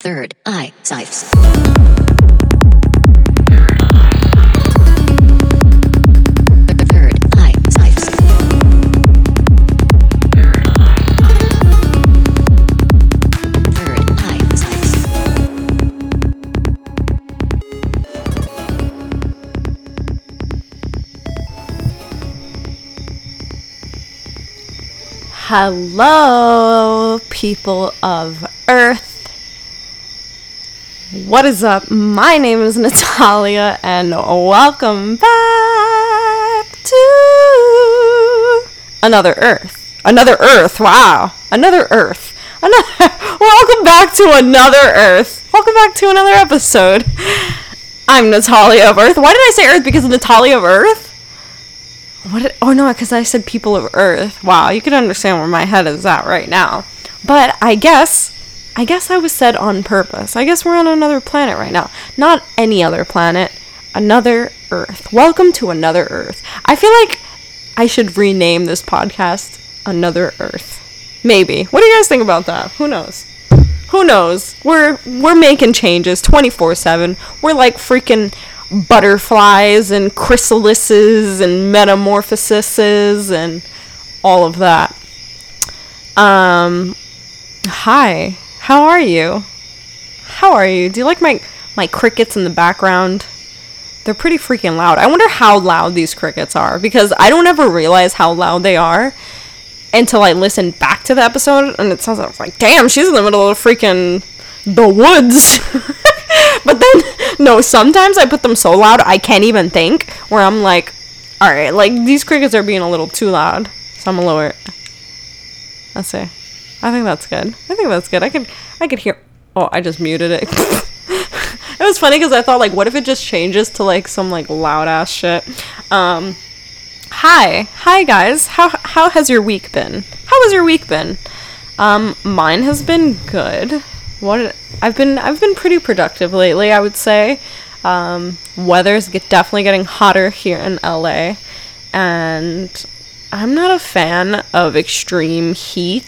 Third Eye Cyphs. Hello, people of Earth. What is up? My name is Natalia, and welcome back to another Earth. Another Earth. Wow. Another Earth. Another. welcome back to another Earth. Welcome back to another episode. I'm Natalia of Earth. Why did I say Earth? Because of Natalia of Earth? What? Did, oh no, because I said people of Earth. Wow, you can understand where my head is at right now. But I guess, I guess I was said on purpose. I guess we're on another planet right now. Not any other planet, another Earth. Welcome to another Earth. I feel like I should rename this podcast Another Earth. Maybe. What do you guys think about that? Who knows? Who knows? We're we're making changes 24/7. We're like freaking butterflies and chrysalises and metamorphoses and all of that. Um hi. How are you? How are you? Do you like my my crickets in the background? They're pretty freaking loud. I wonder how loud these crickets are because I don't ever realize how loud they are until I listen back to the episode and it sounds like, damn, she's in the middle of freaking the woods. but then, no, sometimes I put them so loud I can't even think, where I'm like, alright, like these crickets are being a little too loud. So I'm gonna lower it. Let's see. I think that's good. I think that's good. I could, I could hear. Oh, I just muted it. it was funny because I thought like, what if it just changes to like some like loud ass shit? Um, hi, hi guys. How how has your week been? How has your week been? Um, mine has been good. What I've been I've been pretty productive lately. I would say. Um, weather's get, definitely getting hotter here in LA, and I'm not a fan of extreme heat.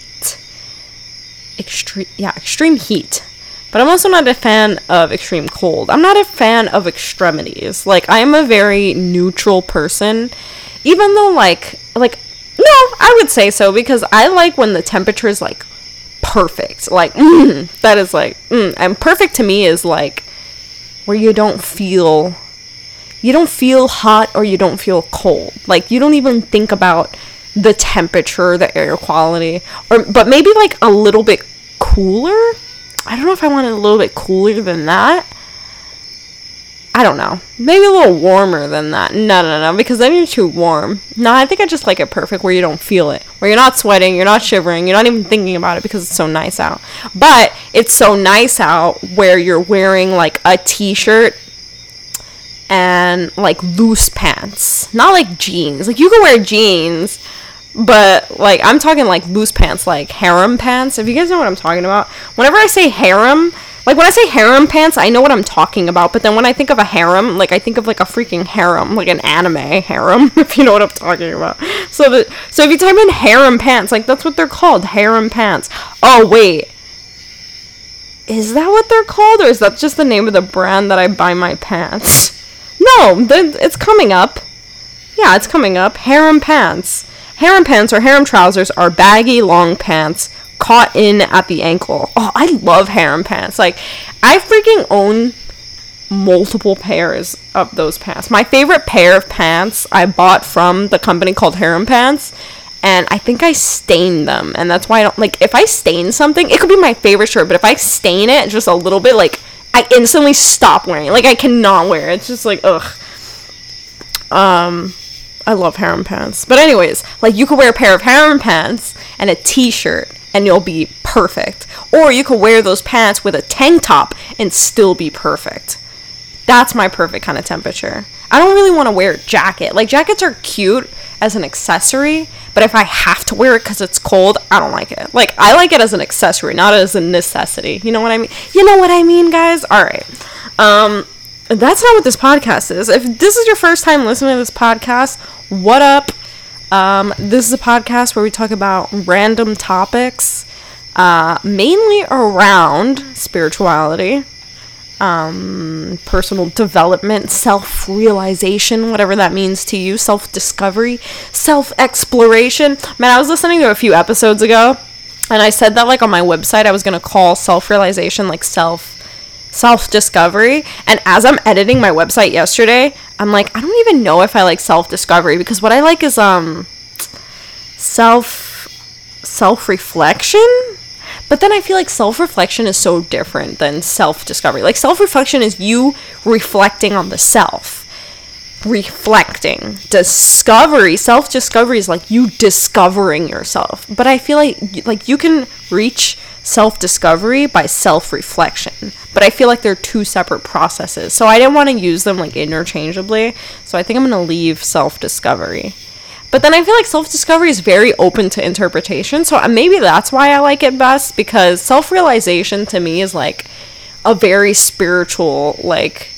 Extreme, yeah, extreme heat. But I'm also not a fan of extreme cold. I'm not a fan of extremities. Like I am a very neutral person, even though like like no, I would say so because I like when the temperature is like perfect. Like mm, that is like mm. and perfect to me is like where you don't feel you don't feel hot or you don't feel cold. Like you don't even think about the temperature, the air quality, or but maybe like a little bit cooler. I don't know if I want it a little bit cooler than that. I don't know. Maybe a little warmer than that. No, no, no, because then you're too warm. No, I think I just like it perfect where you don't feel it. Where you're not sweating, you're not shivering, you're not even thinking about it because it's so nice out. But it's so nice out where you're wearing like a t shirt and like loose pants. Not like jeans. Like you can wear jeans, but like I'm talking like loose pants, like harem pants. If you guys know what I'm talking about. Whenever I say harem, like when I say harem pants, I know what I'm talking about. But then when I think of a harem, like I think of like a freaking harem, like an anime harem, if you know what I'm talking about. So the so if you type in harem pants, like that's what they're called, harem pants. Oh wait. Is that what they're called, or is that just the name of the brand that I buy my pants? No, it's coming up. Yeah, it's coming up. Harem pants. Harem pants or harem trousers are baggy, long pants caught in at the ankle. Oh, I love harem pants. Like, I freaking own multiple pairs of those pants. My favorite pair of pants I bought from the company called Harem Pants, and I think I stained them, and that's why I don't like. If I stain something, it could be my favorite shirt, but if I stain it just a little bit, like I instantly stop wearing. it. Like I cannot wear it. It's just like ugh. Um, I love harem pants. But anyways, like you could wear a pair of harem pants and a t-shirt and you'll be perfect. Or you could wear those pants with a tank top and still be perfect. That's my perfect kind of temperature. I don't really want to wear a jacket. Like jackets are cute as an accessory, but if I have to wear it cuz it's cold, I don't like it. Like I like it as an accessory, not as a necessity. You know what I mean? You know what I mean, guys? All right. Um that's not what this podcast is. If this is your first time listening to this podcast, what up? Um, this is a podcast where we talk about random topics uh, mainly around spirituality, um, personal development, self realization, whatever that means to you, self discovery, self exploration. Man, I was listening to a few episodes ago, and I said that like on my website, I was gonna call self realization like self self discovery. And as I'm editing my website yesterday, I'm like, I don't even know if I like self discovery because what I like is um self self reflection. But then I feel like self reflection is so different than self discovery. Like self reflection is you reflecting on the self. Reflecting. Discovery, self discovery is like you discovering yourself. But I feel like like you can reach self discovery by self reflection. But I feel like they're two separate processes. So I didn't want to use them like interchangeably. So I think I'm going to leave self discovery. But then I feel like self discovery is very open to interpretation. So uh, maybe that's why I like it best because self realization to me is like a very spiritual, like,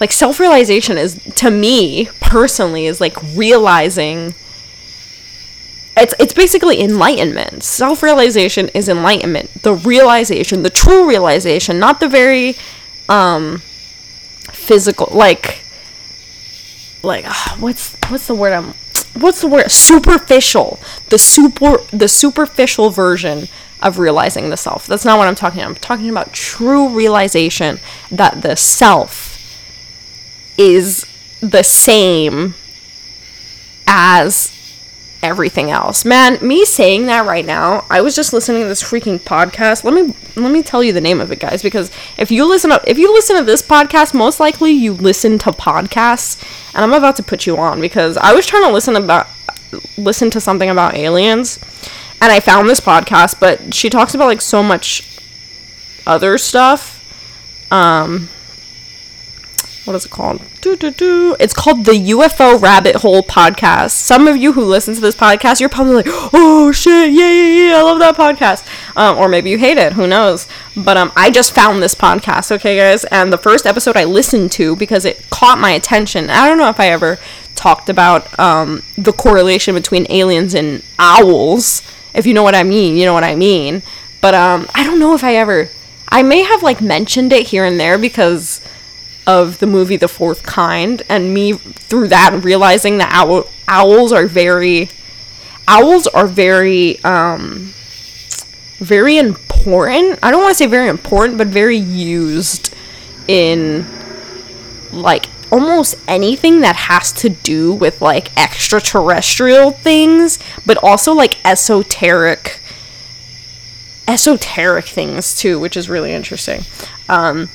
like self realization is to me personally is like realizing it's it's basically enlightenment. Self-realization is enlightenment. The realization, the true realization, not the very um physical like like ah, what's what's the word I'm what's the word superficial. The super the superficial version of realizing the self. That's not what I'm talking about. I'm talking about true realization that the self is the same as everything else. Man, me saying that right now, I was just listening to this freaking podcast. Let me let me tell you the name of it, guys, because if you listen up if you listen to this podcast, most likely you listen to podcasts, and I'm about to put you on because I was trying to listen about listen to something about aliens, and I found this podcast, but she talks about like so much other stuff. Um what is it called? Doo-doo-doo. It's called the UFO Rabbit Hole Podcast. Some of you who listen to this podcast, you're probably like, "Oh shit, yeah, yeah, yeah, I love that podcast," um, or maybe you hate it. Who knows? But um, I just found this podcast, okay, guys, and the first episode I listened to because it caught my attention. I don't know if I ever talked about um, the correlation between aliens and owls. If you know what I mean, you know what I mean. But um, I don't know if I ever. I may have like mentioned it here and there because of the movie The Fourth Kind, and me through that realizing that owl, owls are very owls are very um very important. I don't want to say very important, but very used in like almost anything that has to do with like extraterrestrial things, but also like esoteric esoteric things too, which is really interesting. Um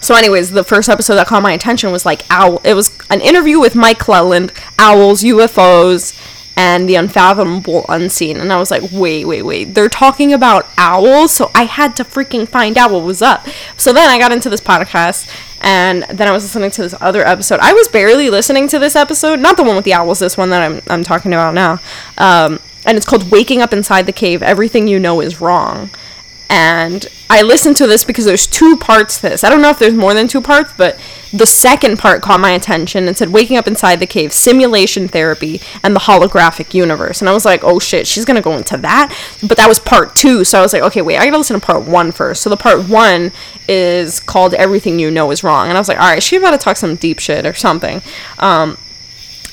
so, anyways, the first episode that caught my attention was like owl. It was an interview with Mike Clelland, owls, UFOs, and the unfathomable unseen. And I was like, wait, wait, wait. They're talking about owls, so I had to freaking find out what was up. So then I got into this podcast, and then I was listening to this other episode. I was barely listening to this episode, not the one with the owls. This one that I'm I'm talking about now. Um, and it's called "Waking Up Inside the Cave." Everything you know is wrong and I listened to this because there's two parts to this. I don't know if there's more than two parts, but the second part caught my attention and said waking up inside the cave, simulation theory, and the holographic universe. And I was like, oh shit, she's gonna go into that. But that was part two, so I was like, okay, wait, I gotta listen to part one first. So the part one is called Everything You Know Is Wrong. And I was like, alright, she's about to talk some deep shit or something. Um,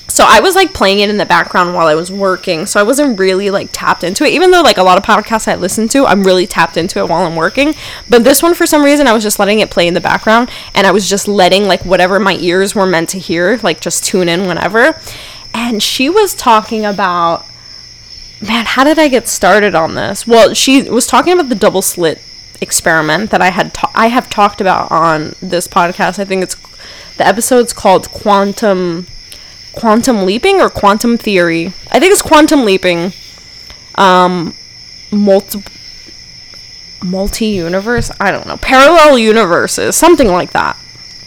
so I was like playing it in the background while I was working. So I wasn't really like tapped into it. Even though like a lot of podcasts I listen to, I'm really tapped into it while I'm working. But this one for some reason I was just letting it play in the background and I was just letting like whatever my ears were meant to hear, like just tune in whenever. And she was talking about man, how did I get started on this? Well, she was talking about the double slit experiment that I had ta- I have talked about on this podcast. I think it's the episode's called Quantum quantum leaping or quantum theory. I think it's quantum leaping. Um, multi multi universe. I don't know. Parallel universes, something like that.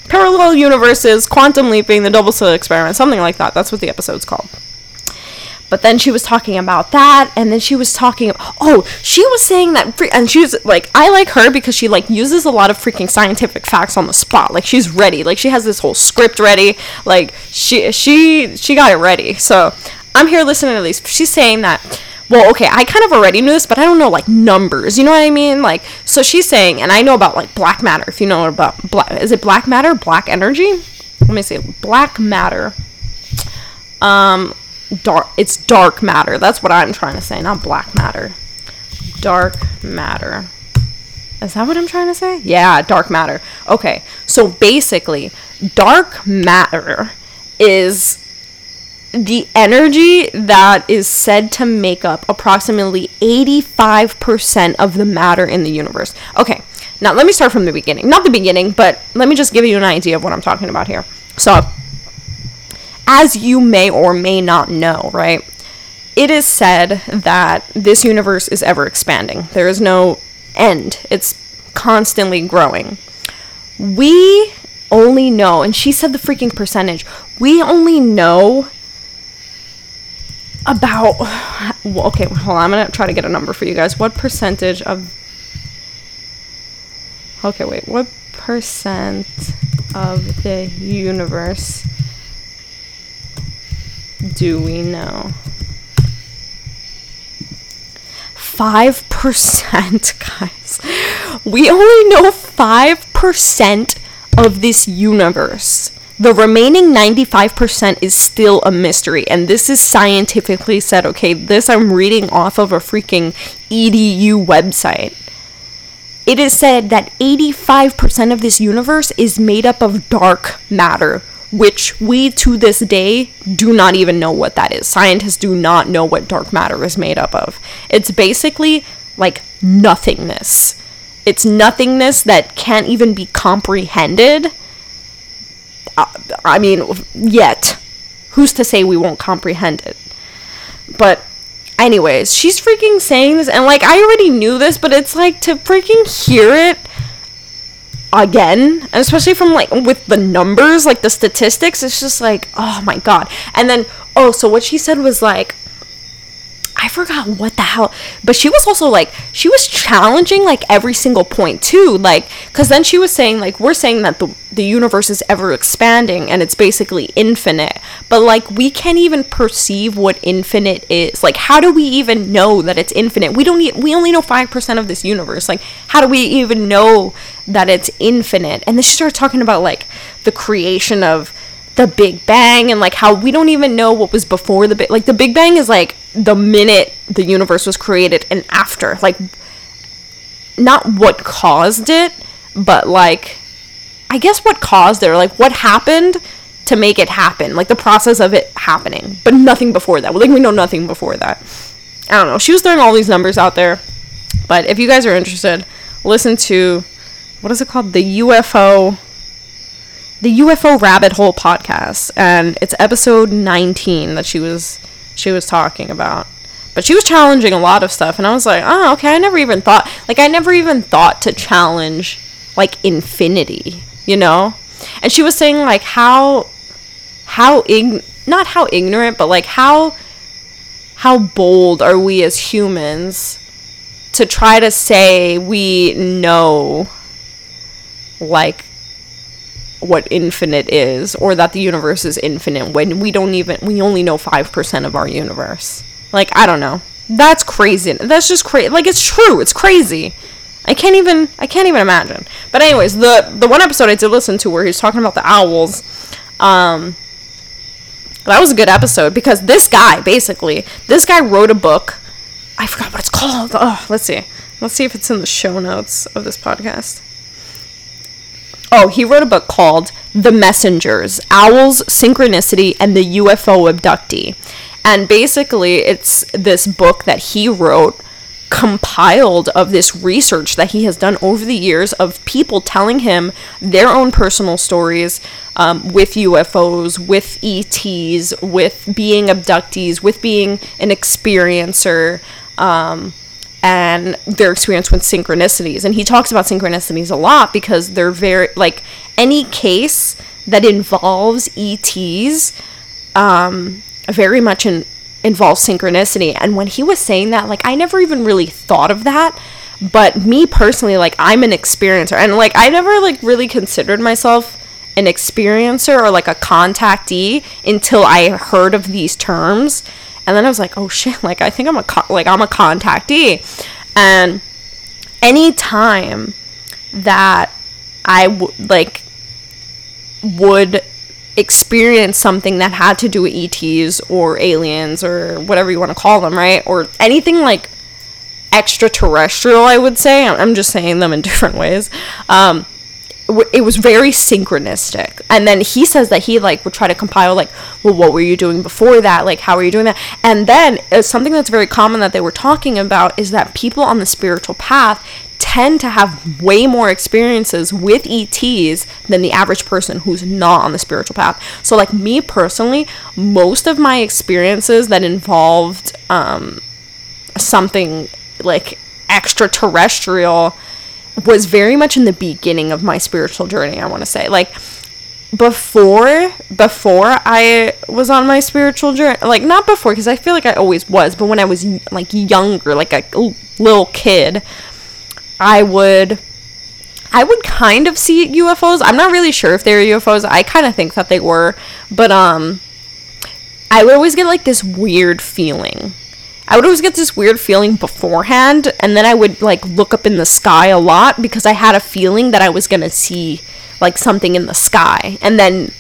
Parallel universes, quantum leaping, the double slit experiment, something like that. That's what the episode's called. But then she was talking about that, and then she was talking. Oh, she was saying that, free, and she was like, I like her because she like uses a lot of freaking scientific facts on the spot. Like she's ready. Like she has this whole script ready. Like she she she got it ready. So I'm here listening to these. She's saying that well, okay, I kind of already knew this, but I don't know like numbers. You know what I mean? Like, so she's saying, and I know about like black matter. If you know about black, is it black matter, black energy? Let me see, black matter. Um, dark. It's dark matter. That's what I'm trying to say, not black matter. Dark matter. Is that what I'm trying to say? Yeah, dark matter. Okay, so basically, dark matter is the energy that is said to make up approximately 85% of the matter in the universe. Okay, now let me start from the beginning. Not the beginning, but let me just give you an idea of what I'm talking about here. So, as you may or may not know, right? It is said that this universe is ever expanding. There is no end, it's constantly growing. We only know, and she said the freaking percentage, we only know about well, okay hold on i'm gonna try to get a number for you guys what percentage of okay wait what percent of the universe do we know 5% guys we only know 5% of this universe the remaining 95% is still a mystery, and this is scientifically said. Okay, this I'm reading off of a freaking EDU website. It is said that 85% of this universe is made up of dark matter, which we to this day do not even know what that is. Scientists do not know what dark matter is made up of. It's basically like nothingness. It's nothingness that can't even be comprehended uh, I mean, yet. Who's to say we won't comprehend it? But, anyways, she's freaking saying this, and like, I already knew this, but it's like to freaking hear it again, and especially from like with the numbers, like the statistics, it's just like, oh my god. And then, oh, so what she said was like, I forgot what the hell, but she was also like she was challenging like every single point too, like because then she was saying like we're saying that the the universe is ever expanding and it's basically infinite, but like we can't even perceive what infinite is. Like how do we even know that it's infinite? We don't e- we only know five percent of this universe. Like how do we even know that it's infinite? And then she started talking about like the creation of the Big Bang and like how we don't even know what was before the Big like the Big Bang is like the minute the universe was created and after. Like not what caused it but like I guess what caused it or like what happened to make it happen. Like the process of it happening but nothing before that. Like we know nothing before that. I don't know. She was throwing all these numbers out there. But if you guys are interested listen to what is it called? The UFO the UFO Rabbit Hole podcast, and it's episode 19 that she was she was talking about. But she was challenging a lot of stuff, and I was like, oh, okay. I never even thought, like, I never even thought to challenge like infinity, you know. And she was saying like how how ig not how ignorant, but like how how bold are we as humans to try to say we know like what infinite is or that the universe is infinite when we don't even we only know 5% of our universe. Like I don't know. That's crazy. That's just crazy. Like it's true. It's crazy. I can't even I can't even imagine. But anyways, the the one episode I did listen to where he's talking about the owls um that was a good episode because this guy basically this guy wrote a book. I forgot what it's called. Oh, let's see. Let's see if it's in the show notes of this podcast. Oh, he wrote a book called The Messengers Owls, Synchronicity, and the UFO Abductee. And basically, it's this book that he wrote compiled of this research that he has done over the years of people telling him their own personal stories um, with UFOs, with ETs, with being abductees, with being an experiencer. Um, and their experience with synchronicities. And he talks about synchronicities a lot because they're very, like, any case that involves ETs um, very much in, involves synchronicity. And when he was saying that, like, I never even really thought of that. But me personally, like, I'm an experiencer. And, like, I never, like, really considered myself an experiencer or, like, a contactee until I heard of these terms And then I was like, oh shit, like I think I'm a like I'm a contactee. And any time that I like would experience something that had to do with ETs or aliens or whatever you want to call them, right? Or anything like extraterrestrial, I would say. I'm just saying them in different ways. Um, it was very synchronistic. And then he says that he like would try to compile like, well, what were you doing before that? Like, how were you doing that? And then uh, something that's very common that they were talking about is that people on the spiritual path tend to have way more experiences with ETs than the average person who's not on the spiritual path. So, like me personally, most of my experiences that involved um, something like extraterrestrial was very much in the beginning of my spiritual journey, I want to say. Like before before I was on my spiritual journey, like not before cuz I feel like I always was, but when I was like younger, like a little kid, I would I would kind of see UFOs. I'm not really sure if they were UFOs. I kind of think that they were, but um I would always get like this weird feeling. I would always get this weird feeling beforehand, and then I would like look up in the sky a lot because I had a feeling that I was gonna see like something in the sky. And then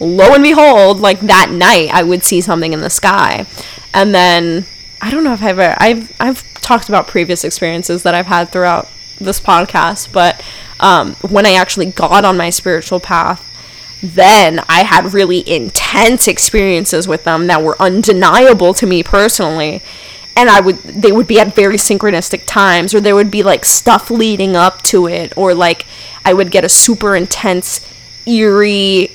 lo and behold, like that night I would see something in the sky. And then I don't know if I've ever I've I've talked about previous experiences that I've had throughout this podcast, but um, when I actually got on my spiritual path, then I had really intense experiences with them that were undeniable to me personally. And I would they would be at very synchronistic times or there would be like stuff leading up to it or like I would get a super intense eerie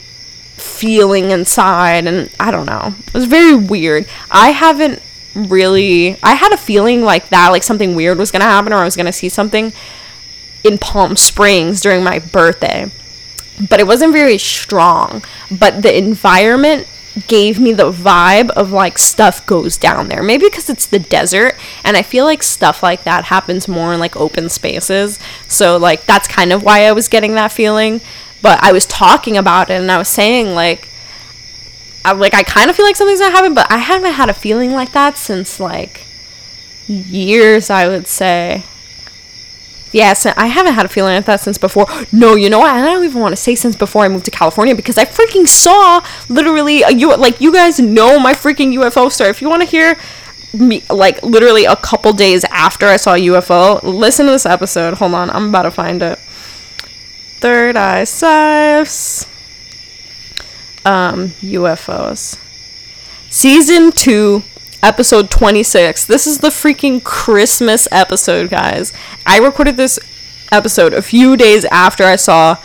feeling inside and I don't know. It was very weird. I haven't really I had a feeling like that like something weird was to happen or I was to see something in Palm Springs during my birthday but it wasn't very strong. But the environment gave me the vibe of like stuff goes down there. Maybe because it's the desert, and I feel like stuff like that happens more in like open spaces. So, like, that's kind of why I was getting that feeling. But I was talking about it, and I was saying, like, I, like I kind of feel like something's gonna happen, but I haven't had a feeling like that since like years, I would say. Yes, I haven't had a feeling like that since before. No, you know what? I don't even want to say since before I moved to California because I freaking saw literally a U. Like you guys know my freaking UFO story. If you want to hear me, like literally a couple days after I saw UFO, listen to this episode. Hold on, I'm about to find it. Third Eye Cyphs. Um, UFOs. Season two episode 26. This is the freaking Christmas episode, guys. I recorded this episode a few days after I saw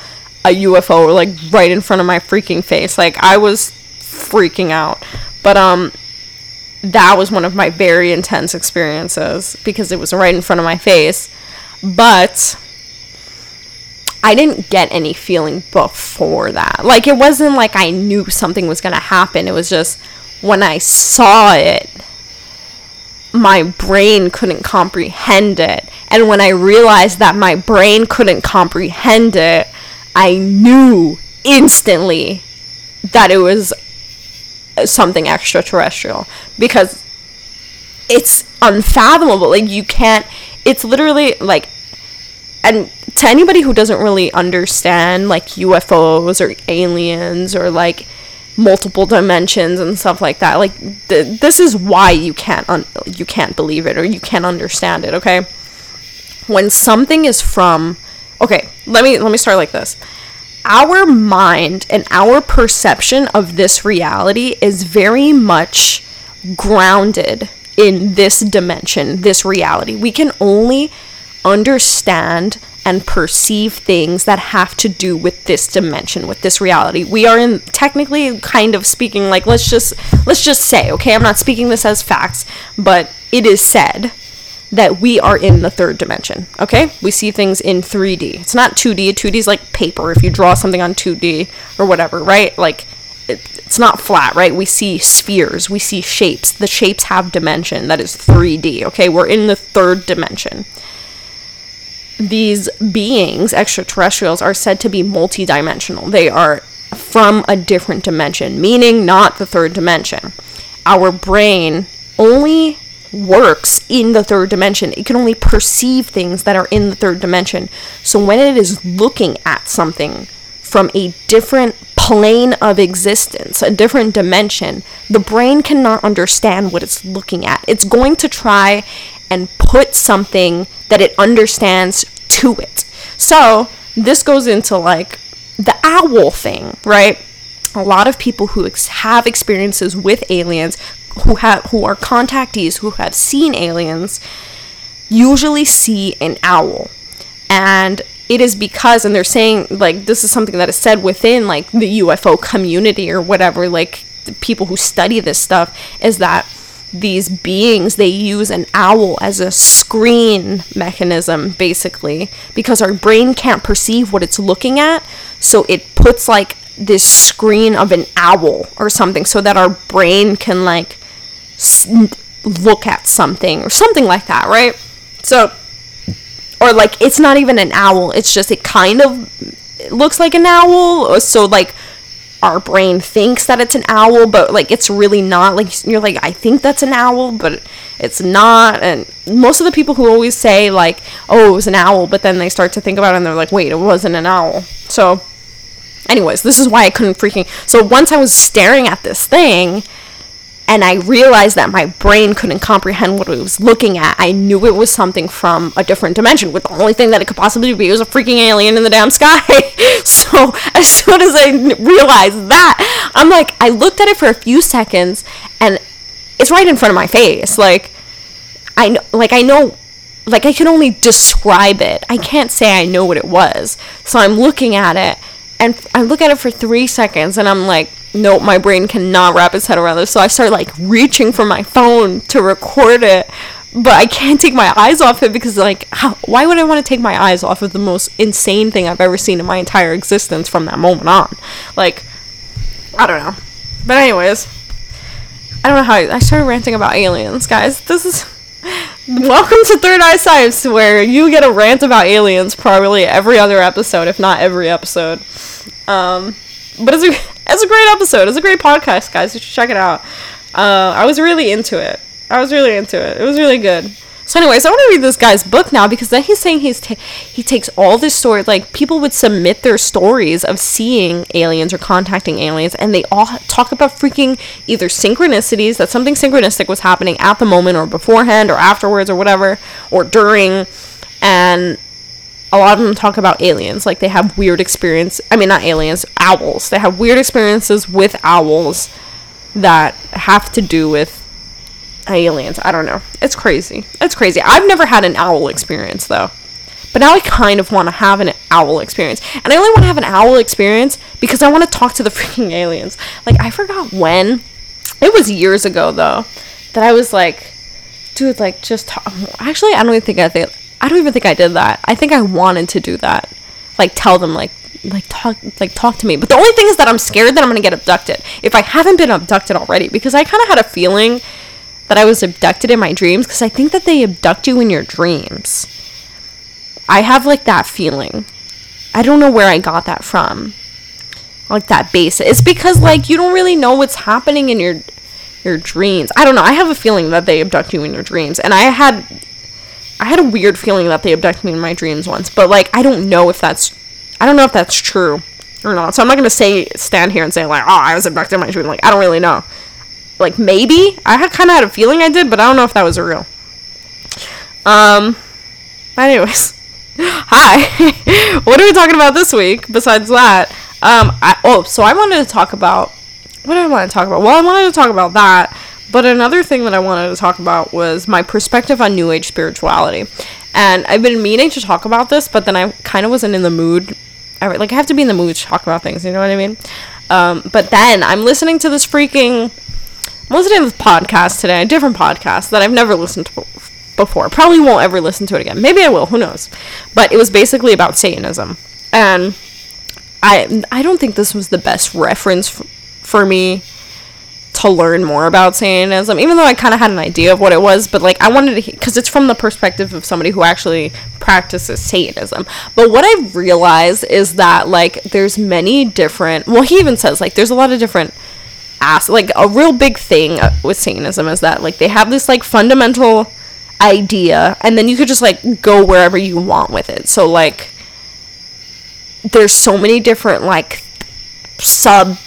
a UFO like right in front of my freaking face. Like I was freaking out. But um that was one of my very intense experiences because it was right in front of my face. But I didn't get any feeling before that. Like it wasn't like I knew something was going to happen. It was just when I saw it, my brain couldn't comprehend it. And when I realized that my brain couldn't comprehend it, I knew instantly that it was something extraterrestrial because it's unfathomable. Like, you can't, it's literally like, and to anybody who doesn't really understand like UFOs or aliens or like multiple dimensions and stuff like that. Like th- this is why you can't un- you can't believe it or you can't understand it okay? When something is from okay let me let me start like this. Our mind and our perception of this reality is very much grounded in this dimension this reality. We can only understand and perceive things that have to do with this dimension with this reality. We are in technically kind of speaking like let's just let's just say okay i'm not speaking this as facts but it is said that we are in the third dimension okay? We see things in 3d it's not 2d 2d is like paper. If you draw something on 2d or whatever right? Like it, it's not flat right? We see spheres. We see shapes. The shapes have dimension that is 3d okay? We're in the third dimension these beings, extraterrestrials, are said to be multidimensional. They are from a different dimension, meaning not the third dimension. Our brain only works in the third dimension. It can only perceive things that are in the third dimension. So when it is looking at something from a different plane of existence, a different dimension, the brain cannot understand what it's looking at. It's going to try and put something that it understands to it. So this goes into like the owl thing, right? A lot of people who ex- have experiences with aliens, who have who are contactees, who have seen aliens, usually see an owl. And it is because and they're saying like this is something that is said within like the UFO community or whatever like people who study this stuff is that these beings they use an owl as a screen mechanism basically because our brain can't perceive what it's looking at so it puts like this screen of an owl or something so that our brain can like look at something or something like that right? So or like it's not even an owl it's just it kind of looks like an owl so like our brain thinks that it's an owl but like it's really not. Like you're like i think that's an owl but it's not. And most of the people who always say like oh it was an owl but then they start to think about it and they're like wait it wasn't an owl. So anyways this is why i couldn't freaking so once i was staring at this thing and I realized that my brain couldn't comprehend what it was looking at. I knew it was something from a different dimension, with the only thing that it could possibly be was a freaking alien in the damn sky. so as soon as I realized that, I'm like, I looked at it for a few seconds, and it's right in front of my face. Like, I know, like I know, like I can only describe it. I can't say I know what it was. So I'm looking at it, and I look at it for three seconds, and I'm like, nope, my brain cannot wrap its head around this. So I start like reaching for my phone to record it, but I can't take my eyes off it because like, how, why would I want to take my eyes off of the most insane thing I've ever seen in my entire existence from that moment on? Like, I don't know. But anyways, I don't know how I, I started ranting about aliens, guys. This is. Welcome to Third Eye Cyphs, where you get a rant about aliens probably every other episode, if not every episode. Um, but it's a it's a great episode. It's a great podcast, guys. You should check it out. Uh, I was really into it. I was really into it. It was really good. So, anyways, I want to read this guy's book now because then he's saying he's ta- he takes all this story like people would submit their stories of seeing aliens or contacting aliens, and they all talk about freaking either synchronicities that something synchronistic was happening at the moment or beforehand or afterwards or whatever or during, and a lot of them talk about aliens. Like they have weird experience i mean not aliens owls. They have weird experiences with owls that have to do with aliens. I don't know. It's crazy. It's crazy. I've never had an owl experience though. But now i kind of want to have an owl experience. And i only want to have an owl experience because i want to talk to the freaking aliens. Like i forgot when. It was years ago though that i was like dude like just talk. actually i don't even think i think i don't even think i did that. I think i wanted to do that. Like tell them like like talk like talk to me. But the only thing is that i'm scared that i'm gonna get abducted. If i haven't been abducted already because i kind of had a feeling that i was abducted in my dreams because i think that they abduct you in your dreams. I have like that feeling. I don't know where i got that from. Like that base. It's because like you don't really know what's happening in your your dreams. I don't know. I have a feeling that they abduct you in your dreams, and I had I had a weird feeling that they abducted me in my dreams once, but like I don't know if that's I don't know if that's true or not. So I'm not gonna say stand here and say like oh I was abducted in my dream. Like I don't really know. Like maybe I had kind of had a feeling I did, but I don't know if that was real. Um. Anyways, hi. what are we talking about this week? Besides that, um. I, oh, so I wanted to talk about what I want to talk about? Well, I wanted to talk about that, but another thing that I wanted to talk about was my perspective on New Age spirituality. And I've been meaning to talk about this, but then I kind of wasn't in the mood. I, like, I have to be in the mood to talk about things, you know what I mean? Um, but then I'm listening to this freaking. I'm listening to this podcast today, a different podcast that I've never listened to before. Probably won't ever listen to it again. Maybe I will, who knows? But it was basically about Satanism. And I I don't think this was the best reference f- for me to learn more about Satanism, even though I kind of had an idea of what it was, but like I wanted to, because it's from the perspective of somebody who actually practices Satanism. But what I've realized is that like there's many different, well, he even says like there's a lot of different ask like a real big thing uh, with Satanism is that like they have this like fundamental idea and then you could just like go wherever you want with it. So like there's so many different like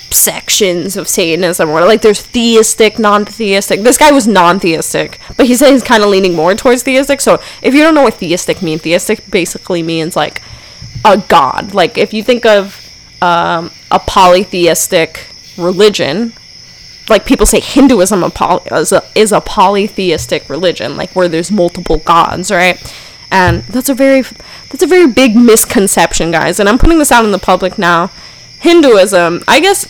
subsections of Satanism where like there's theistic, non-theistic. This guy was non-theistic, but he said he's kind of leaning more towards theistic. So if you don't know what theistic means, theistic basically means like a god. Like if you think of um, a polytheistic religion, like people say Hinduism a poly- is, a, is a polytheistic religion, like where there's multiple gods, right? And that's a very that's a very big misconception, guys. And I'm putting this out in the public now. Hinduism, I guess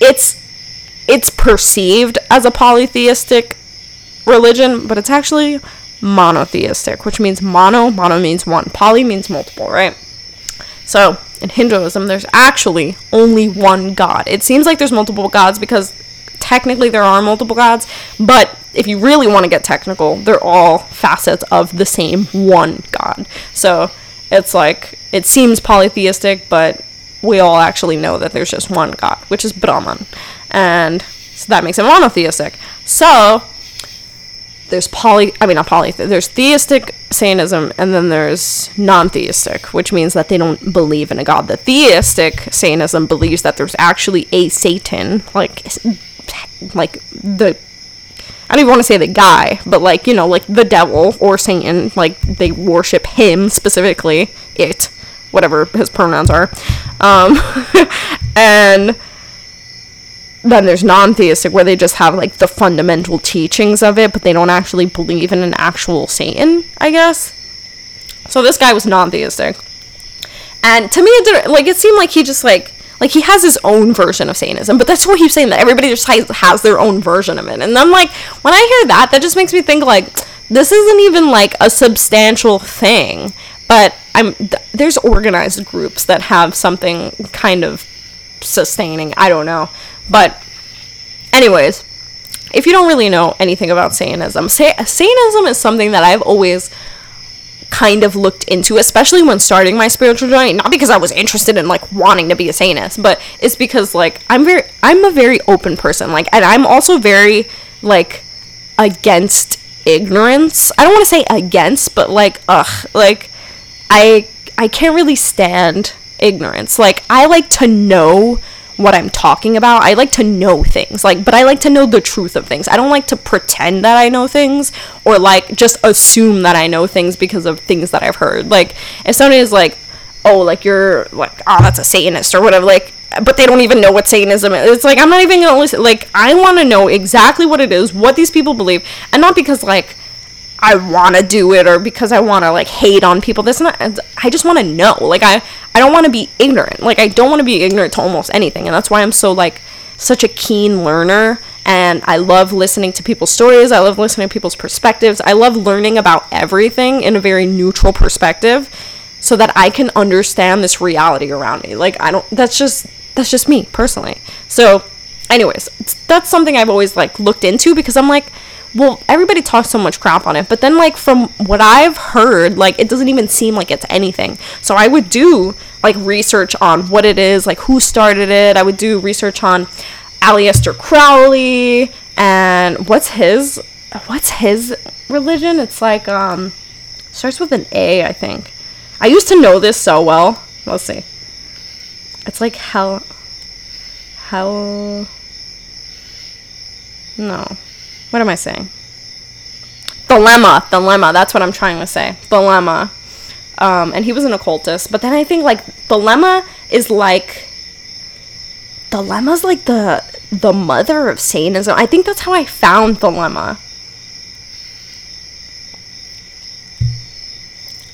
it's it's perceived as a polytheistic religion, but it's actually monotheistic, which means mono, mono means one, poly means multiple, right? So, in Hinduism, there's actually only one god. It seems like there's multiple gods because technically there are multiple gods, but if you really want to get technical, they're all facets of the same one god. So, it's like it seems polytheistic, but we all actually know that there's just one god, which is Brahman. And so that makes it monotheistic. So, there's poly I mean not poly there's theistic Satanism and then there's non-theistic, which means that they don't believe in a god. The theistic Satanism believes that there's actually a Satan, like like the I don't even want to say the guy, but like, you know, like the devil or Satan, like they worship him specifically, it, whatever his pronouns are. Um and then there's non-theistic where they just have like the fundamental teachings of it but they don't actually believe in an actual satan i guess. So this guy was non-theistic. And to me it didn't like it seemed like he just like like he has his own version of satanism but that's what he's saying that everybody just has, has their own version of it. And i'm like when i hear that that just makes me think like this isn't even like a substantial thing but i'm th- there's organized groups that have something kind of sustaining i don't know but, anyways, if you don't really know anything about Satanism, Sa- Satanism is something that I've always kind of looked into, especially when starting my spiritual journey. Not because I was interested in like wanting to be a Satanist, but it's because like I'm very, I'm a very open person. Like, and I'm also very like against ignorance. I don't want to say against, but like, ugh, like I, I can't really stand ignorance. Like, I like to know what I'm talking about. I like to know things, like, but I like to know the truth of things. I don't like to pretend that I know things or like just assume that I know things because of things that I've heard. Like, if somebody is like, oh, like you're like, oh, that's a Satanist or whatever, like, but they don't even know what Satanism is. It's like I'm not even gonna listen. Like, I want to know exactly what it is, what these people believe, and not because like. I want to do it or because I want to like hate on people. That's not I just want to know. Like I I don't want to be ignorant. Like I don't want to be ignorant to almost anything. And that's why I'm so like such a keen learner and I love listening to people's stories. I love listening to people's perspectives. I love learning about everything in a very neutral perspective so that I can understand this reality around me. Like I don't that's just that's just me personally. So anyways, that's something I've always like looked into because I'm like well, everybody talks so much crap on it, but then like from what I've heard, like it doesn't even seem like it's anything. So I would do like research on what it is, like who started it. I would do research on Aleister Crowley and what's his what's his religion? It's like um starts with an A, I think. I used to know this so well. Let's see. It's like hell hell no what am I saying? Thelema, Thelema. That's what I'm trying to say. Thelema. Um, and he was an occultist, but then I think like Thelema is like Thelema's like the the mother of Satanism. I think that's how I found Thelema.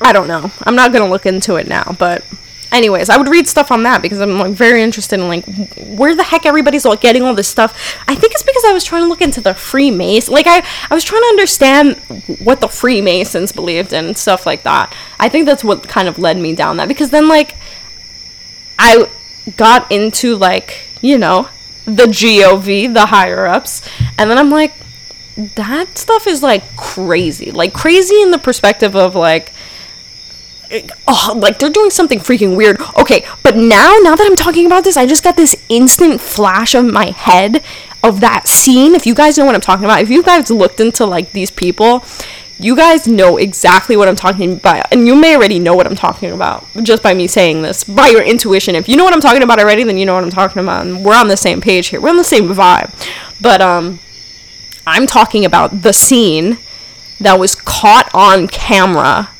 I don't know. I'm not gonna look into it now, but anyways, I would read stuff on that because I'm like very interested in like where the heck everybody's like getting all this stuff. I think it's because I was trying to look into the Freemasons. Like I, I was trying to understand what the Freemasons believed and stuff like that. I think that's what kind of led me down that because then like I got into like you know the GOV, the higher ups, and then I'm like that stuff is like crazy, like crazy in the perspective of like oh, like they're doing something freaking weird. Okay, but now, now that I'm talking about this, I just got this instant flash of my head of that scene, if you guys know what I'm talking about, if you guys looked into like these people, you guys know exactly what I'm talking about. And you may already know what I'm talking about just by me saying this, by your intuition. If you know what I'm talking about already, then you know what I'm talking about. And we're on the same page here. We're on the same vibe. But um I'm talking about the scene that was caught on camera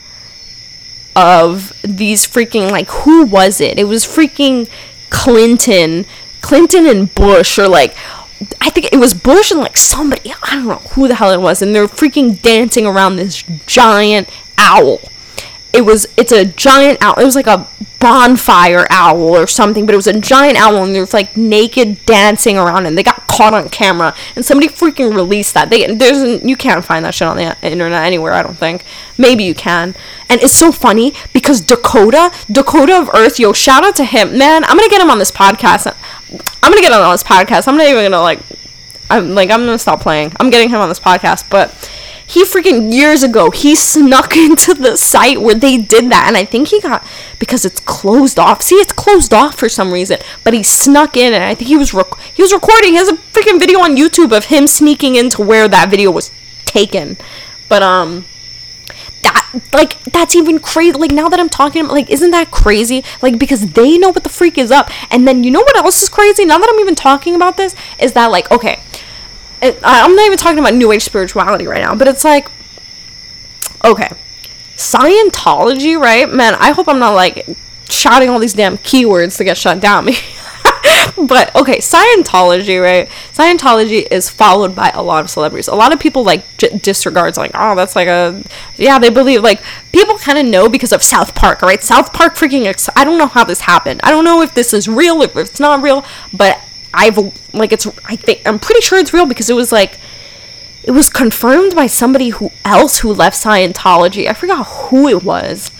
of these freaking like who was it? It was freaking Clinton, Clinton and Bush or like I think it was Bush and like somebody, I don't know who the hell it was and they're freaking dancing around this giant owl. It was it's a giant owl. It was like a bonfire owl or something, but it was a giant owl and they're like naked dancing around and they got caught on camera and somebody freaking released that. They there's you can't find that shit on the internet anywhere, I don't think. Maybe you can. And it's so funny because Dakota, Dakota of Earth, yo, shout out to him. Man, I'm gonna get him on this podcast. I'm gonna get him on this podcast. I'm not even gonna like I'm like I'm gonna stop playing. I'm getting him on this podcast, but he freaking years ago he snuck into the site where they did that and i think he got because it's closed off. See it's closed off for some reason but he snuck in and i think he was rec- he was recording he has a freaking video on youtube of him sneaking into where that video was taken. But um that like that's even crazy like now that i'm talking about like isn't that crazy? Like because they know what the freak is up and then you know what else is crazy? Now that i'm even talking about this is that like okay it, I'm not even talking about new age spirituality right now, but it's like, okay, Scientology, right? Man, I hope I'm not like shouting all these damn keywords to get shut down. but okay, Scientology, right? Scientology is followed by a lot of celebrities. A lot of people like j- disregards like, oh, that's like a yeah, they believe like people kind of know because of South Park, right? South Park freaking. Ex- I don't know how this happened. I don't know if this is real, if it's not real, but I've like it's I think I'm pretty sure it's real because it was like it was confirmed by somebody who else who left Scientology. I forgot who it was.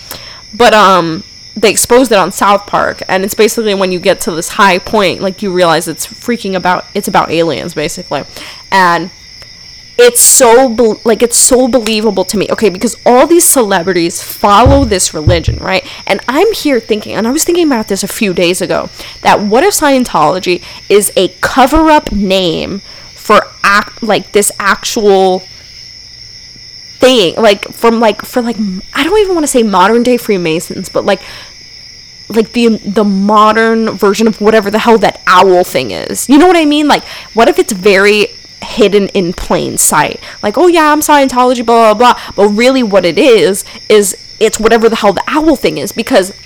But um they exposed it on South Park and it's basically when you get to this high point like you realize it's freaking about it's about aliens basically. And it's so be- like it's so believable to me. Okay because all these celebrities follow this religion right? And i'm here thinking and i was thinking about this a few days ago that what if scientology is a cover-up name for act like this actual thing? Like from like for like i don't even want to say modern day freemasons but like like the the modern version of whatever the hell that owl thing is. You know what i mean? Like what if it's very hidden in plain sight. Like, oh yeah, I'm Scientology, blah blah blah. But really, what it is is it's whatever the hell the owl thing is because.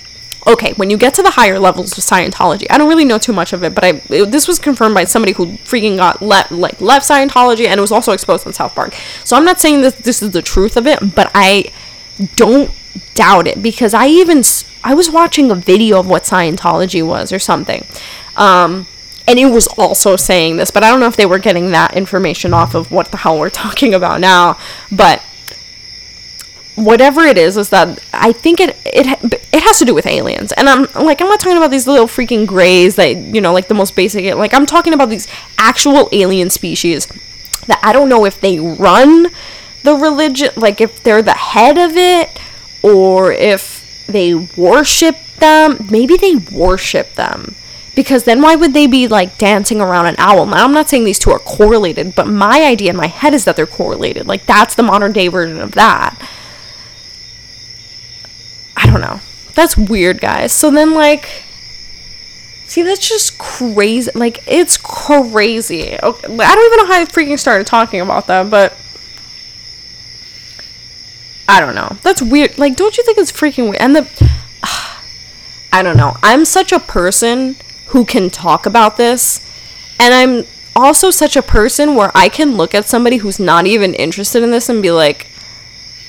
Okay, when you get to the higher levels of Scientology, I don't really know too much of it, but I it, this was confirmed by somebody who freaking got left like left Scientology and it was also exposed on South Park. So I'm not saying that this is the truth of it, but I don't doubt it because I even I was watching a video of what Scientology was or something. Um, and it was also saying this, but I don't know if they were getting that information off of what the hell we're talking about now. But whatever it is, is that I think it it it has to do with aliens, and I'm like I'm not talking about these little freaking grays that you know like the most basic. Like I'm talking about these actual alien species that I don't know if they run the religion, like if they're the head of it, or if they worship them. Maybe they worship them because then why would they be like dancing around an owl? Now I'm not saying these two are correlated, but my idea in my head is that they're correlated. Like that's the modern day version of that. I don't know. That's weird, guys. So then like See, that's just crazy. Like it's crazy. Okay, I don't even know how I freaking started talking about that, but I don't know. That's weird. Like don't you think it's freaking weird? And the I don't know. I'm such a person who can talk about this. And I'm also such a person where I can look at somebody who's not even interested in this and be like,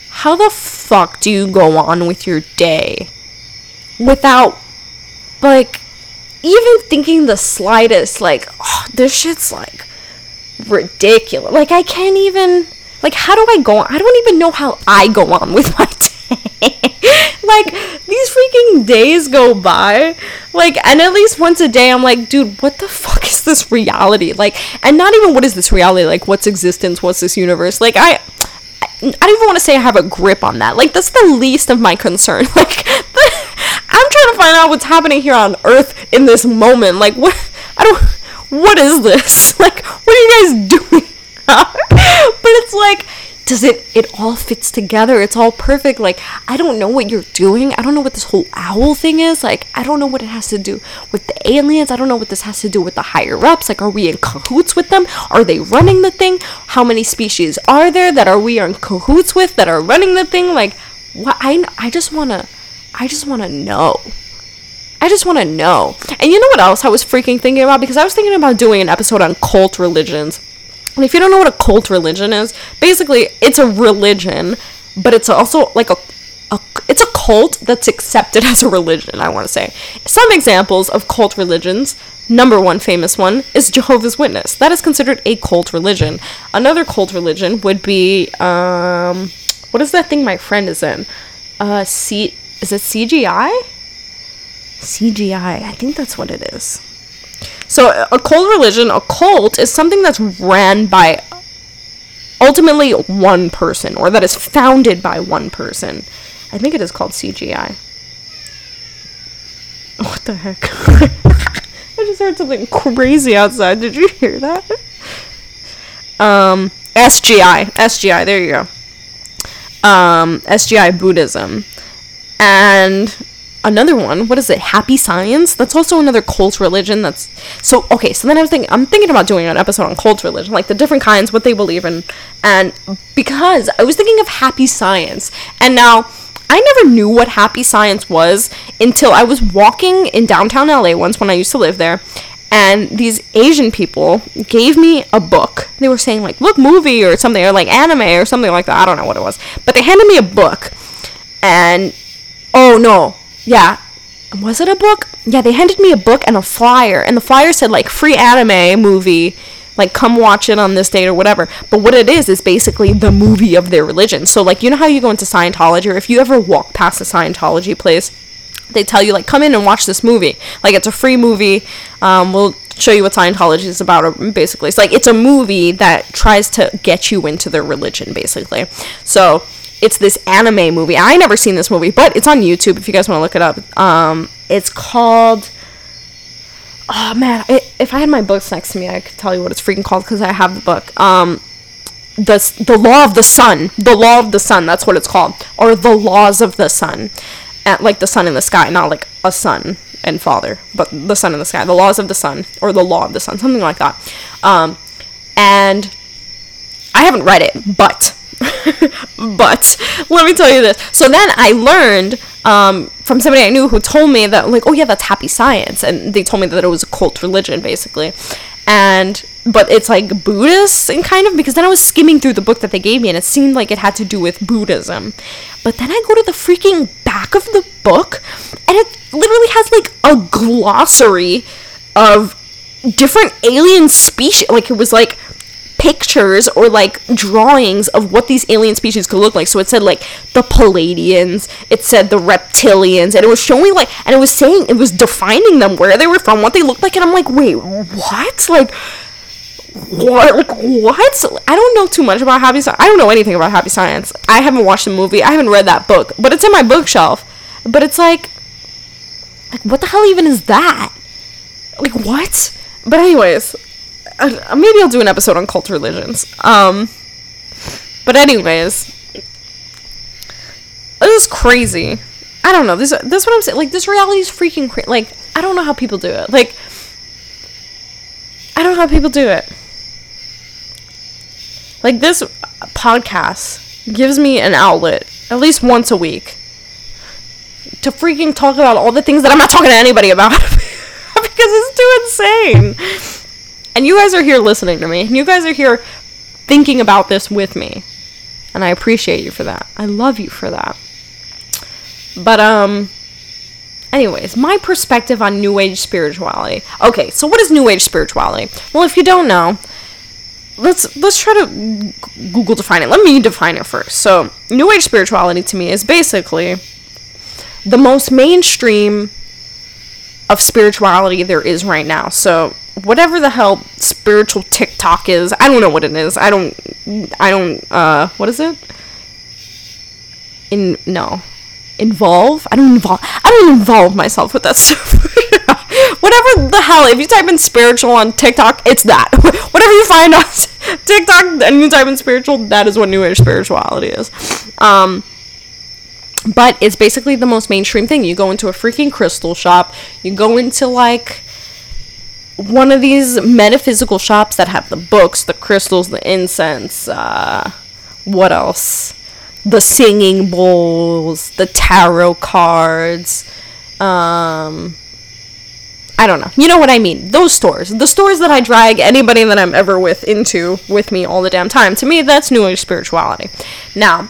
how the fuck do you go on with your day without, like, even thinking the slightest, like, oh, this shit's like ridiculous. Like, I can't even, like, how do I go on? I don't even know how I go on with my day. Like these freaking days go by. Like and at least once a day i'm like dude what the fuck is this reality? Like and not even what is this reality? Like what's existence? What's this universe? Like i i don't even want to say i have a grip on that. Like that's the least of my concern. Like the, i'm trying to find out what's happening here on earth in this moment. Like what i don't what is this? Like what are you guys doing? but it's like, does it, it all fits together. It's all perfect. Like, I don't know what you're doing. I don't know what this whole owl thing is. Like, I don't know what it has to do with the aliens. I don't know what this has to do with the higher ups. Like, are we in cahoots with them? Are they running the thing? How many species are there that are we in cahoots with that are running the thing? Like, what? I, I just want to, I just want to know. I just want to know. And you know what else I was freaking thinking about? Because I was thinking about doing an episode on cult religions. And if you don't know what a cult religion is, basically it's a religion, but it's also like a, a it's a cult that's accepted as a religion, I want to say. Some examples of cult religions, number one famous one is Jehovah's Witness. That is considered a cult religion. Another cult religion would be um what is that thing my friend is in? Uh C is it CGI? CGI. I think that's what it is. So, a cult religion, a cult, is something that's ran by ultimately one person, or that is founded by one person. I think it is called CGI. What the heck? I just heard something crazy outside. Did you hear that? Um, SGI. SGI, there you go. Um, SGI Buddhism. And another one. What is it? Happy science? That's also another cult religion that's so okay so then i was thinking i'm thinking about doing an episode on cult religion like the different kinds what they believe in and because i was thinking of happy science and now i never knew what happy science was until i was walking in downtown la once when i used to live there and these asian people gave me a book. They were saying like look movie or something or like anime or something like that. I don't know what it was but they handed me a book and oh no yeah. Was it a book? Yeah, they handed me a book and a flyer, and the flyer said like free anime movie, like come watch it on this date or whatever. But what it is is basically the movie of their religion. So like you know how you go into Scientology, or if you ever walk past a Scientology place, they tell you like come in and watch this movie. Like it's a free movie. Um, we'll show you what Scientology is about. Basically, it's like it's a movie that tries to get you into their religion, basically. So it's this anime movie. I never seen this movie, but it's on YouTube if you guys want to look it up. Um, it's called. Oh man, if I had my books next to me, I could tell you what it's freaking called because I have the book. Um, the the law of the sun, the law of the sun. That's what it's called, or the laws of the sun, At, like the sun in the sky, not like a sun and father, but the sun in the sky. The laws of the sun, or the law of the sun, something like that. Um, and I haven't read it, but but let me tell you this. So then I learned um, from somebody I knew who told me that, like, oh yeah, that's happy science, and they told me that it was a cult religion, basically. And but it's like Buddhist and kind of because then I was skimming through the book that they gave me, and it seemed like it had to do with Buddhism. But then I go to the freaking back of the book, and it literally has like a glossary of different alien species. Like it was like pictures or like drawings of what these alien species could look like. So it said like the Pleiadians, it said the reptilians, and it was showing like, and it was saying, it was defining them, where they were from, what they looked like, and I'm like, wait, what? Like, what? Like, what? I don't know too much about Happy Science. I don't know anything about Happy Science. I haven't watched the movie. I haven't read that book, but it's in my bookshelf. But it's like, like, what the hell even is that? Like, what? But anyways, uh, maybe I'll do an episode on cult religions. Um, but anyways, this is crazy. I don't know. This this what I'm saying. Like this reality is freaking crazy. Like I don't know how people do it. Like I don't know how people do it. Like this podcast gives me an outlet at least once a week to freaking talk about all the things that I'm not talking to anybody about because it's too insane. And you guys are here listening to me. And you guys are here thinking about this with me. And I appreciate you for that. I love you for that. But um anyways, my perspective on new age spirituality. Okay, so what is new age spirituality? Well, if you don't know, let's let's try to Google define it. Let me define it first. So, new age spirituality to me is basically the most mainstream of spirituality there is right now. So, whatever the hell spiritual TikTok is. I don't know what it is. I don't I don't uh what is it? In no. Involve? I don't involve I don't involve myself with that stuff. whatever the hell, if you type in spiritual on TikTok, it's that. Whatever you find on TikTok and you type in spiritual, that is what New Age spirituality is. Um, but it's basically the most mainstream thing. You go into a freaking crystal shop, you go into like one of these metaphysical shops that have the books, the crystals, the incense, uh, what else? The singing bowls, the tarot cards, um, I don't know. You know what I mean? Those stores. The stores that I drag anybody that I'm ever with into with me all the damn time. To me, that's New Age spirituality. Now,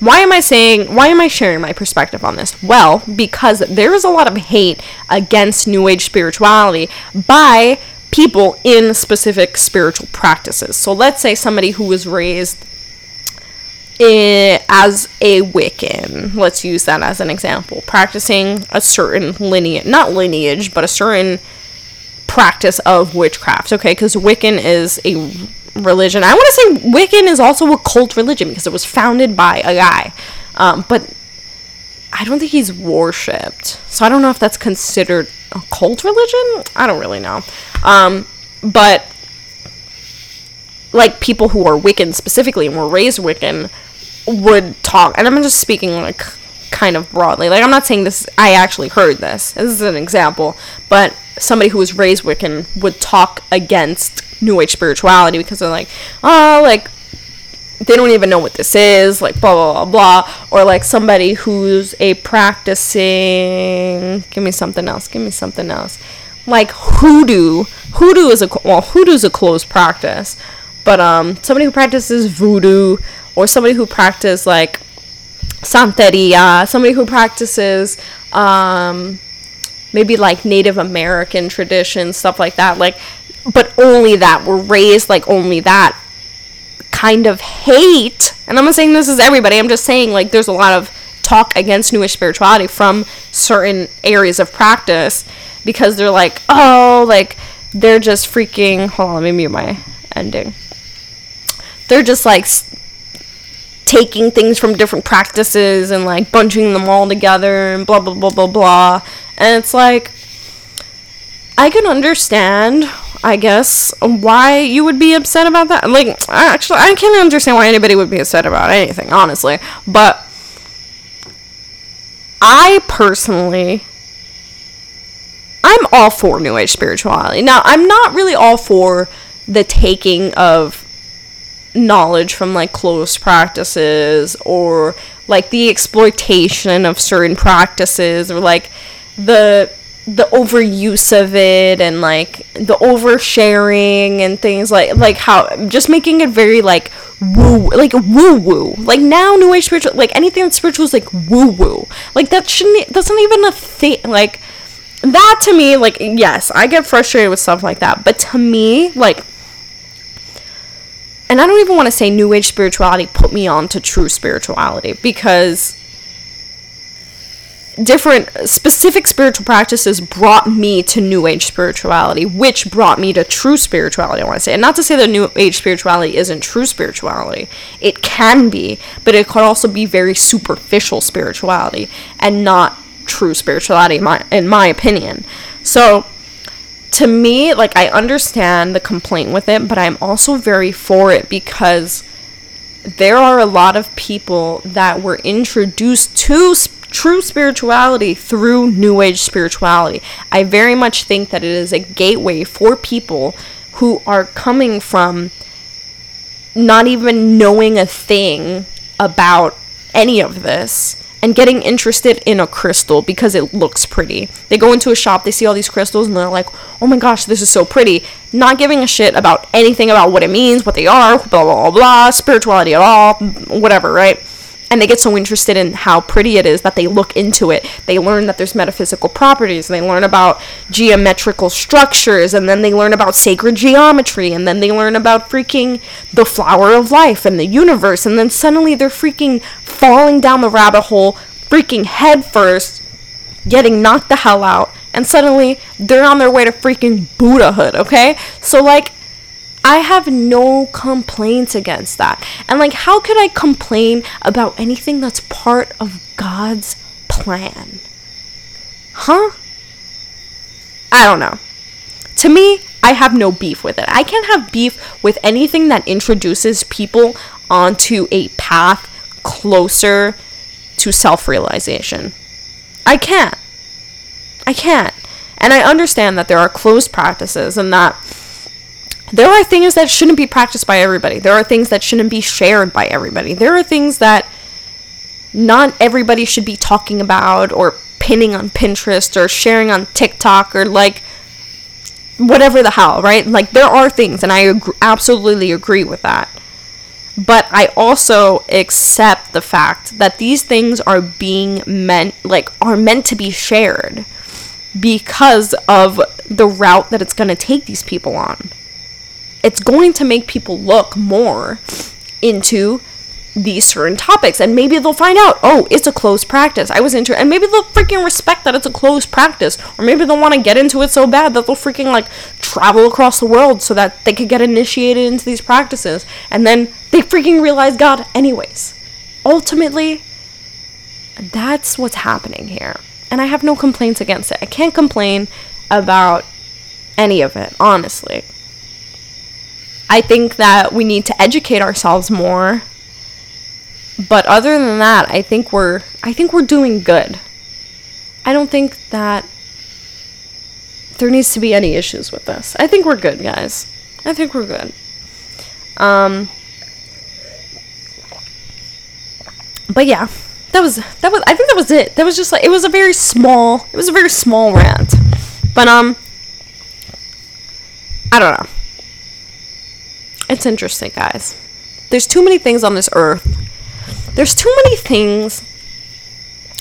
why am I saying, why am I sharing my perspective on this? Well, because there is a lot of hate against New Age spirituality by people in specific spiritual practices. So let's say somebody who was raised i- as a Wiccan, let's use that as an example, practicing a certain lineage, not lineage, but a certain practice of witchcraft, okay? Because Wiccan is a religion. I want to say Wiccan is also a cult religion because it was founded by a guy. Um, but I don't think he's worshipped. So I don't know if that's considered a cult religion. I don't really know. Um, but like people who are Wiccan specifically and were raised Wiccan would talk, and I'm just speaking like kind of broadly. Like I'm not saying this. I actually heard this. This is an example, but somebody who was raised Wiccan would talk against New Age spirituality because they're like, oh, like they don't even know what this is, like blah blah blah blah, or like somebody who's a practicing. Give me something else. Give me something else. Like hoodoo. Hoodoo is a well, hoodoo's a closed practice, but um, somebody who practices voodoo or somebody who practices like santeria, somebody who practices um, maybe like Native American traditions, stuff like that. Like, only that. We're raised like only that kind of hate. And I'm not saying this is everybody. I'm just saying like there's a lot of talk against new age spirituality from certain areas of practice because they're like, oh, like they're just freaking. Hold on, let me mute my ending. They're just like taking things from different practices and like bunching them all together and blah blah blah blah blah. And it's like I can understand, I guess, why you would be upset about that. Like actually I can't understand why anybody would be upset about anything, honestly. But I personally I'm all for new age spirituality. Now, I'm not really all for the taking of knowledge from like closed practices or like the exploitation of certain practices or like the the overuse of it and like the oversharing and things like like how just making it very like woo like woo woo like now new age spiritual like anything that's spiritual is like woo woo like that shouldn't that's not even a thing like that to me like yes i get frustrated with stuff like that but to me like and I don't even want to say new age spirituality put me on to true spirituality because different specific spiritual practices brought me to new age spirituality which brought me to true spirituality i want to say. And not to say that new age spirituality isn't true spirituality. It can be but it could also be very superficial spirituality and not true spirituality in my, in my opinion. So to me, like I understand the complaint with it, but I'm also very for it because there are a lot of people that were introduced to sp- true spirituality through new age spirituality. I very much think that it is a gateway for people who are coming from not even knowing a thing about any of this and getting interested in a crystal because it looks pretty. They go into a shop, they see all these crystals, and they're like, oh my gosh, this is so pretty. Not giving a shit about anything about what it means, what they are, blah, blah, blah, blah, spirituality at all, whatever, right? And they get so interested in how pretty it is that they look into it. They learn that there's metaphysical properties, they learn about geometrical structures, and then they learn about sacred geometry, and then they learn about freaking the flower of life and the universe, and then suddenly they're freaking falling down the rabbit hole, freaking head first, getting knocked the hell out, and suddenly they're on their way to freaking Buddhahood, okay? So, like, I have no complaints against that. And, like, how could I complain about anything that's part of God's plan? Huh? I don't know. to me, I have no beef with it. I can't have beef with anything that introduces people onto a path closer to self realization. I can't. I can't. And I understand that there are closed practices and that there are things that shouldn't be practiced by everybody. There are things that shouldn't be shared by everybody. There are things that not everybody should be talking about or pinning on Pinterest or sharing on TikTok or like whatever the hell, right? Like there are things and I ag- absolutely agree with that. But I also accept the fact that these things are being meant like are meant to be shared because of the route that it's going to take these people on. It's going to make people look more into these certain topics. And maybe they'll find out oh it's a closed practice. I was into and maybe they'll freaking respect that it's a closed practice. Or maybe they'll want to get into it so bad that they'll freaking like travel across the world so that they could get initiated into these practices. And then they freaking realize god anyways. Ultimately that's what's happening here. And i have no complaints against it. I can't complain about any of it honestly i think that we need to educate ourselves more but other than that, I think we're I think we're doing good. I don't think that there needs to be any issues with this. I think we're good, guys. I think we're good. Um But yeah, that was that was I think that was it. That was just like it was a very small it was a very small rant. But um I don't know. It's interesting, guys. There's too many things on this earth there's too many things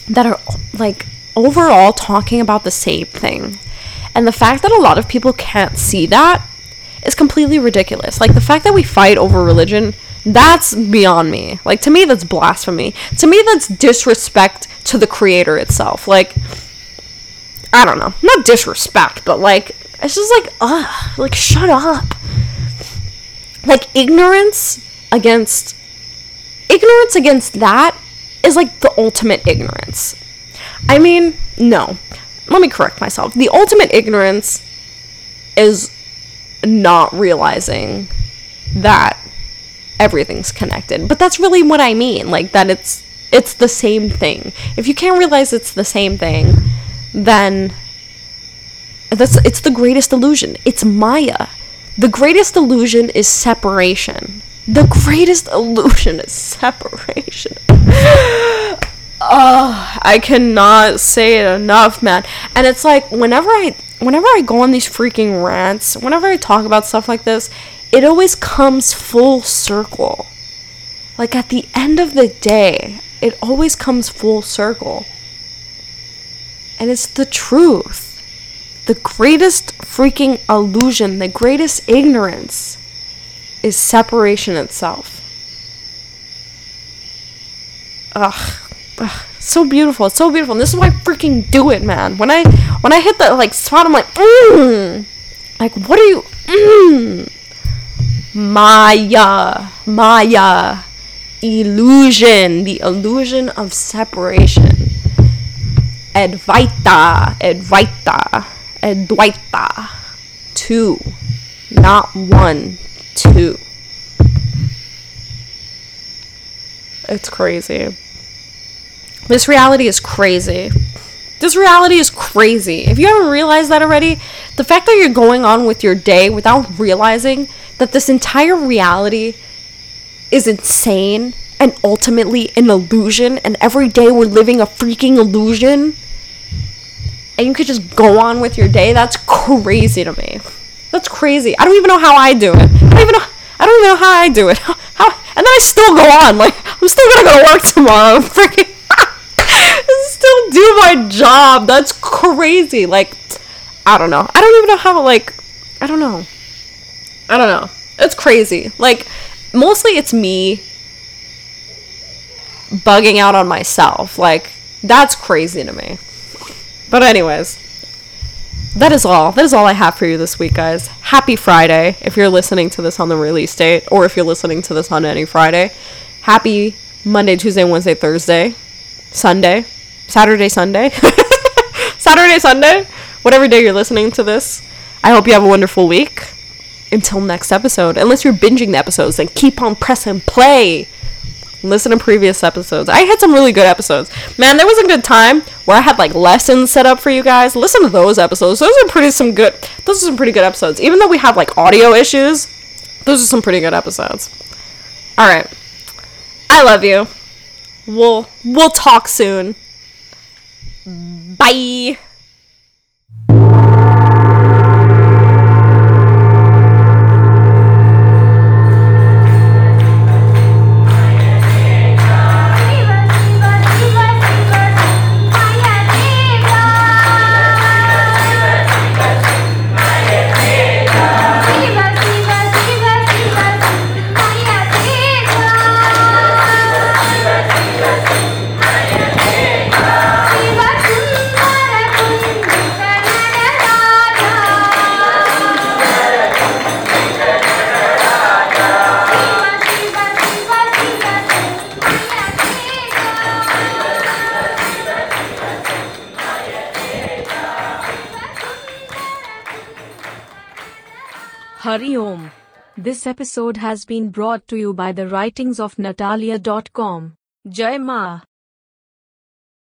that are like overall talking about the same thing. And the fact that a lot of people can't see that is completely ridiculous. Like the fact that we fight over religion, that's beyond me. Like to me that's blasphemy. To me that's disrespect to the creator itself. Like I don't know. Not disrespect, but like it's just like ugh, like shut up. Like ignorance against ignorance against that is like the ultimate ignorance. I mean, no. Let me correct myself. The ultimate ignorance is not realizing that everything's connected. But that's really what I mean, like that it's it's the same thing. If you can't realize it's the same thing, then that's it's the greatest illusion. It's Maya. The greatest illusion is separation. The greatest illusion is separation. oh, I cannot say it enough, man. And it's like whenever I whenever I go on these freaking rants, whenever I talk about stuff like this, it always comes full circle. Like at the end of the day, it always comes full circle. And it's the truth. The greatest freaking illusion, the greatest ignorance is separation itself. Ugh, ugh, so beautiful. It's so beautiful. And this is why I freaking do it, man. When I when I hit that like spot, I'm like, mm. like what are you? Mm. Maya, Maya, illusion, the illusion of separation. Advaita, Advaita, Advaita. Two, not one, two. It's crazy. This reality is crazy. This reality is crazy. If you haven't realized that already, the fact that you're going on with your day without realizing that this entire reality is insane and ultimately an illusion, and every day we're living a freaking illusion, and you could just go on with your day, that's crazy to me. That's crazy. I don't even know how I do it. I don't even know. I don't even know how I do it. How, and then I still go on. Like I'm still gonna go to work tomorrow. I'm Freaking still do my job. That's crazy. Like I don't know. I don't even know how. Like I don't know. I don't know. It's crazy. Like mostly it's me bugging out on myself. Like that's crazy to me. But anyways, that is all. That is all I have for you this week, guys. Happy Friday if you're listening to this on the release date, or if you're listening to this on any Friday. Happy Monday, Tuesday, Wednesday, Thursday, Sunday, Saturday, Sunday, Saturday, Sunday, whatever day you're listening to this. I hope you have a wonderful week. Until next episode. Unless you're binging the episodes, then keep on pressing play. Listen to previous episodes. I had some really good episodes. Man, there was a good time where I had like lessons set up for you guys. Listen to those episodes. Those are pretty some good those are some pretty good episodes. Even though we have like audio issues, those are some pretty good episodes. Alright. I love you. We'll we'll talk soon. Bye. This episode has been brought to you by the writings of Natalia.com. Jai Ma.